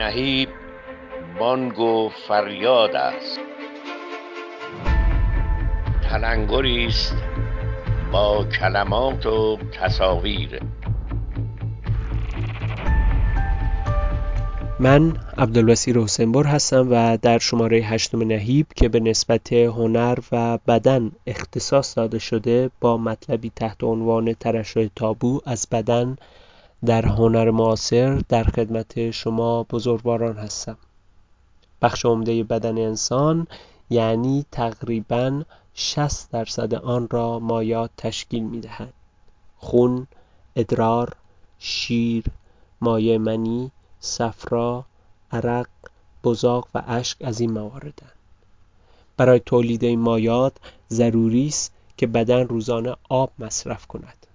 نهیب بانگ و فریاد است. تلنگری است با کلمات و تصاویر. من عبدالبصیر حسینبر هستم و در شماره هشتم نهیب که به نسبت هنر و بدن اختصاص داده شده با مطلبی تحت عنوان ترشح تابو از بدن در هنر معاصر در خدمت شما بزرگواران هستم بخش عمده بدن انسان یعنی تقریبا 60 درصد آن را مایات تشکیل می دهد. خون، ادرار، شیر، مایع منی، صفرا، عرق، بزاق و اشک از این مواردند. برای تولید این مایات ضروری است که بدن روزانه آب مصرف کند.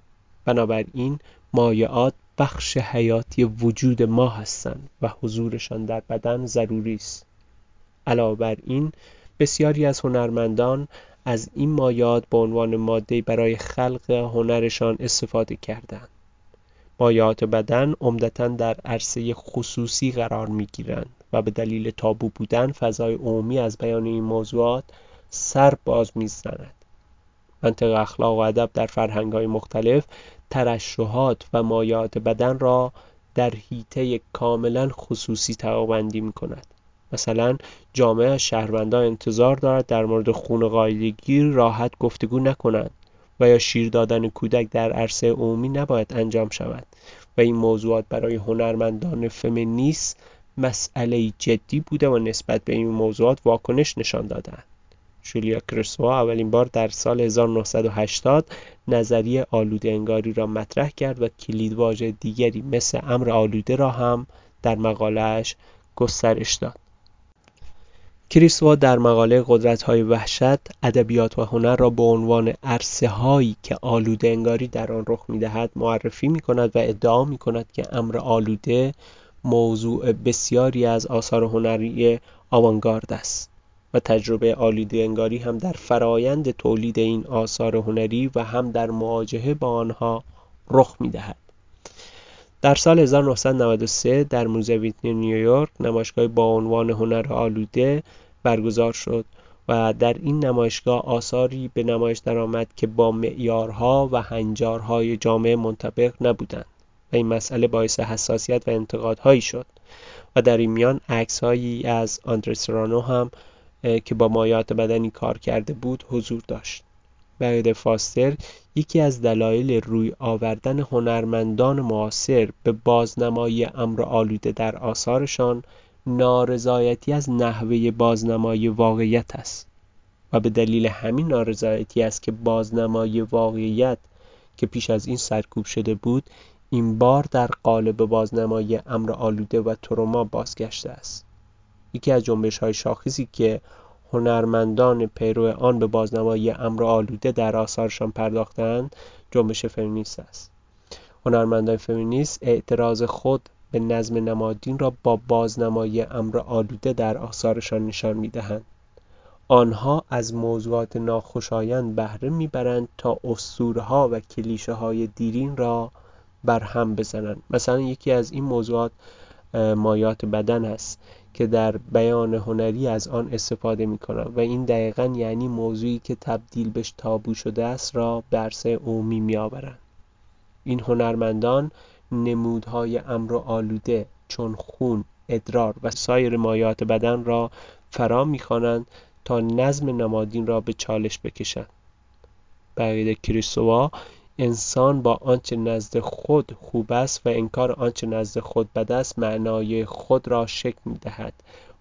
بنابراین مایعات بخش حیاتی وجود ما هستند و حضورشان در بدن ضروری است. علاوه بر این بسیاری از هنرمندان از این مایات به عنوان ماده برای خلق هنرشان استفاده کردند. مایات بدن عمدتا در عرصه خصوصی قرار می گیرند و به دلیل تابو بودن فضای عمومی از بیان این موضوعات سر باز می زند. منطق اخلاق و ادب در فرهنگ های مختلف ترشحات و مایات بدن را در حیطه کاملا خصوصی تقابندی می کند. مثلا جامعه شهروندان انتظار دارد در مورد خون قاعدگی راحت گفتگو نکنند و یا شیر دادن کودک در عرصه عمومی نباید انجام شود و این موضوعات برای هنرمندان فمینیست مسئله جدی بوده و نسبت به این موضوعات واکنش نشان دادند. جولیا کرسوا اولین بار در سال 1980 نظریه آلوده انگاری را مطرح کرد و کلیدواژه دیگری مثل امر آلوده را هم در مقالهش گسترش داد. کریسوا در مقاله قدرت های وحشت ادبیات و هنر را به عنوان عرصه هایی که آلوده انگاری در آن رخ می دهد معرفی می کند و ادعا می کند که امر آلوده موضوع بسیاری از آثار هنری آوانگارد است و تجربه آلوده انگاری هم در فرایند تولید این آثار هنری و هم در مواجهه با آنها رخ می دهد. در سال 1993 در موزه ویتنی نیویورک نمایشگاه با عنوان هنر آلوده برگزار شد و در این نمایشگاه آثاری به نمایش درآمد که با معیارها و هنجارهای جامعه منطبق نبودند و این مسئله باعث حساسیت و انتقادهایی شد و در این میان عکسهایی از آندرسرانو هم که با مایات بدنی کار کرده بود حضور داشت. بعد فاستر یکی از دلایل روی آوردن هنرمندان معاصر به بازنمایی امر آلوده در آثارشان نارضایتی از نحوه بازنمایی واقعیت است و به دلیل همین نارضایتی است که بازنمایی واقعیت که پیش از این سرکوب شده بود این بار در قالب بازنمایی امر آلوده و تروما بازگشته است. یکی از جنبش های شاخصی که هنرمندان پیرو آن به بازنمایی امر آلوده در آثارشان پرداختند جنبش فمینیست است. هنرمندان فمینیست اعتراض خود به نظم نمادین را با بازنمایی امر آلوده در آثارشان نشان می‌دهند. آنها از موضوعات ناخوشایند بهره می‌برند تا ها و کلیشه های دیرین را بر هم بزنند. مثلا یکی از این موضوعات مایات بدن است که در بیان هنری از آن استفاده می کنند و این دقیقا یعنی موضوعی که تبدیل بهش تابو شده است را به عرصه عمومی می آورند. این هنرمندان نمودهای امر آلوده چون خون، ادرار و سایر مایات بدن را فرا می‌خوانند تا نظم نمادین را به چالش بکشند. بقیده کریستوا انسان با آنچه نزد خود خوب است و انکار آنچه نزد خود بد است معنای خود را شکل می دهد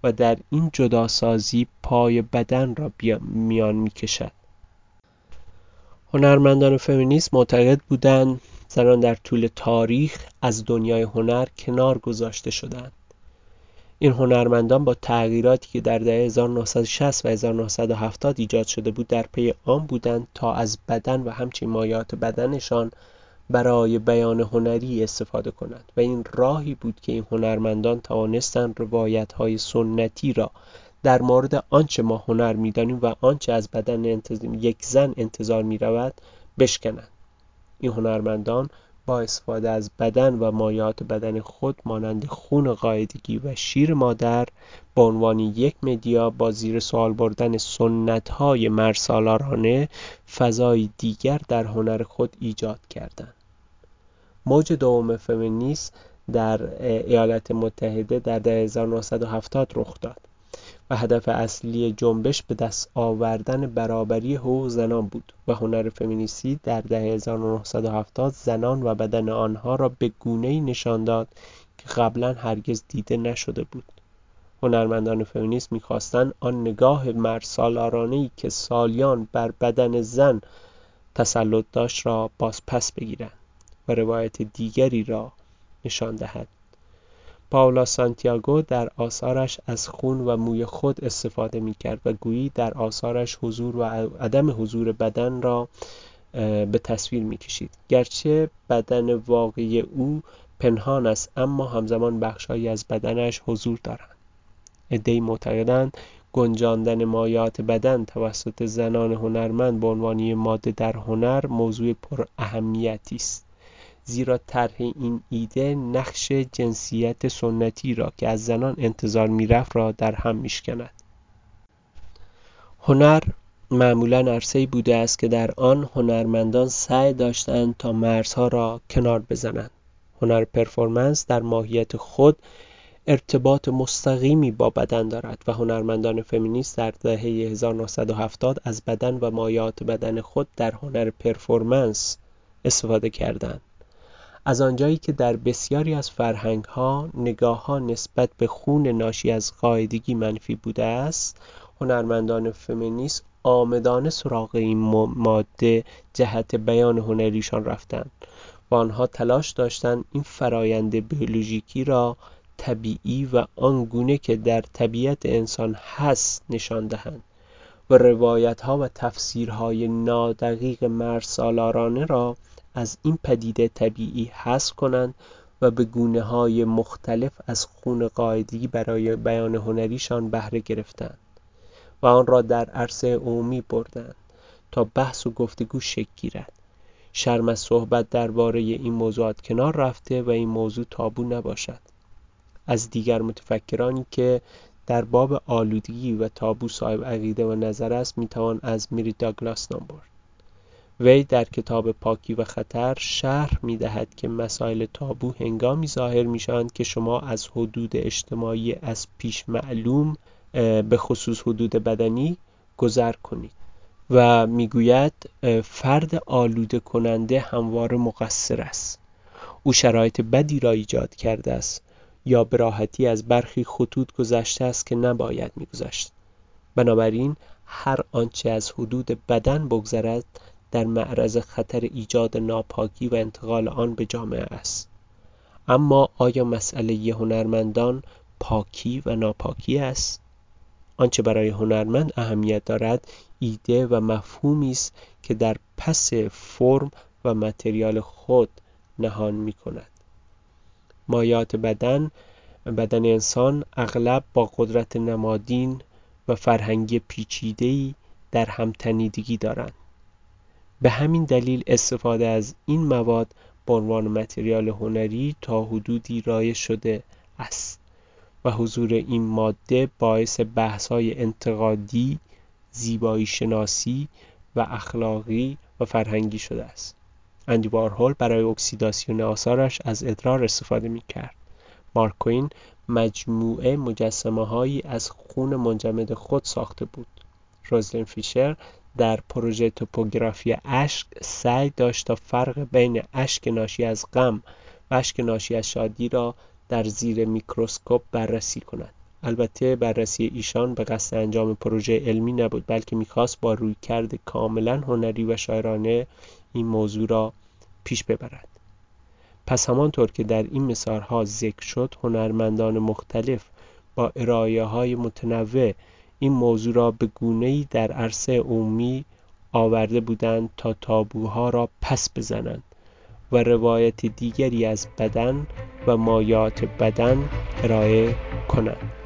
و در این جداسازی پای بدن را میان می کشد. هنرمندان فمینیست معتقد بودند زنان در طول تاریخ از دنیای هنر کنار گذاشته شدند. این هنرمندان با تغییراتی که در دهه 1960 و 1970 ایجاد شده بود در پی آن بودند تا از بدن و همچنین مایات بدنشان برای بیان هنری استفاده کنند. و این راهی بود که این هنرمندان توانستند روایت های سنتی را در مورد آنچه ما هنر می‌دانیم و آنچه از بدن یک زن انتظار می رود بشکنند. این هنرمندان با استفاده از بدن و مایات بدن خود مانند خون قاعدگی و شیر مادر به عنوان یک مدیا با زیر سوال بردن سنت های مرسالارانه فضای دیگر در هنر خود ایجاد کردند. موج دوم فمینیست در ایالات متحده در 1970 رخ داد و هدف اصلی جنبش به دست آوردن برابری حقوق زنان بود و هنر فمینیستی در دهه 1970 زنان و بدن آنها را به گونه‌ای نشان داد که قبلا هرگز دیده نشده بود. هنرمندان فمینیست می‌خواستند آن نگاه ای که سالیان بر بدن زن تسلط داشت را باز پس بگیرند و روایت دیگری را نشان دهد. پاولا سانتیاگو در آثارش از خون و موی خود استفاده می کرد و گویی در آثارش حضور و عدم حضور بدن را به تصویر می کشید گرچه بدن واقعی او پنهان است اما همزمان بخشهایی از بدنش حضور دارند. عدهای معتقدند گنجاندن مایات بدن توسط زنان هنرمند به عنوان ماده در هنر موضوع پر اهمیتی است. زیرا طرح این ایده نقش جنسیت سنتی را که از زنان انتظار می‌رفت را در هم میشکند. هنر معمولا عرصه‌ای بوده است که در آن هنرمندان سعی داشتند تا مرزها را کنار بزنند. هنر پرفورمنس در ماهیت خود ارتباط مستقیمی با بدن دارد و هنرمندان فمینیست در دهه 1970 از بدن و مایات بدن خود در هنر پرفورمنس استفاده کردند. از آنجایی که در بسیاری از فرهنگها ها نسبت به خون ناشی از قاعدگی منفی بوده است هنرمندان فمینیست آمدانه سراغ این ماده جهت بیان هنریشان رفتند. و آنها تلاش داشتند این فرایند بیولوژیکی را طبیعی و آنگونه که در طبیعت انسان هست نشان دهند و روایت ها و تفسیرهای نادقیق مرسالارانه را از این پدیده طبیعی حذف کنند و به گونه های مختلف از خون قاعدگی برای بیان هنریشان بهره گرفتند و آن را در عرصه عمومی بردند تا بحث و گفتگو شکل گیرد. شرم از صحبت درباره این موضوعات کنار رفته و این موضوع تابو نباشد. از دیگر متفکرانی که در باب آلودگی و تابو صاحب عقیده و نظر است می‌توان از میری داگلاس نام برد. وی در کتاب پاکی و خطر شرح می‌دهد که مسائل تابو هنگامی ظاهر می‌شوند که شما از حدود اجتماعی از پیش معلوم به خصوص حدود بدنی گذر کنید و می‌گوید فرد آلوده کننده همواره مقصر است. او شرایط بدی را ایجاد کرده است یا به راحتی از برخی خطوط گذشته است که نباید میگذشت. بنابراین هر آنچه از حدود بدن بگذرد در معرض خطر ایجاد ناپاکی و انتقال آن به جامعه است. اما آیا مسئله هنرمندان پاکی و ناپاکی است؟ آنچه برای هنرمند اهمیت دارد ایده و مفهومی است که در پس فرم و متریال خود نهان می کند مایات بدن بدن انسان اغلب با قدرت نمادین و فرهنگی پیچیده‌ای در هم تنیدگی دارند. به همین دلیل استفاده از این مواد به عنوان متریال هنری تا حدودی رایج شده است و حضور این ماده باعث های انتقادی، زیبایی شناسی و اخلاقی و فرهنگی شده است. اندی وارهول برای اکسیداسیون آثارش از ادرار استفاده می کرد. مارکوین مجموعه مجسمه هایی از خون منجمد خود ساخته بود. روزلین فیشر در پروژه توپوگرافی اشک سعی داشت تا فرق بین اشک ناشی از غم و اشک ناشی از شادی را در زیر میکروسکوپ بررسی کند. البته بررسی ایشان به قصد انجام پروژه علمی نبود بلکه می‌خواست با رویکرد کاملا هنری و شاعرانه این موضوع را پیش ببرد. پس همانطور که در این مثالها ذکر شد هنرمندان مختلف با ارائه های متنوع این موضوع را به ای در عرصه عمومی آورده بودند تا تابوها را پس بزنند و روایت دیگری از بدن و مایات بدن ارائه کنند.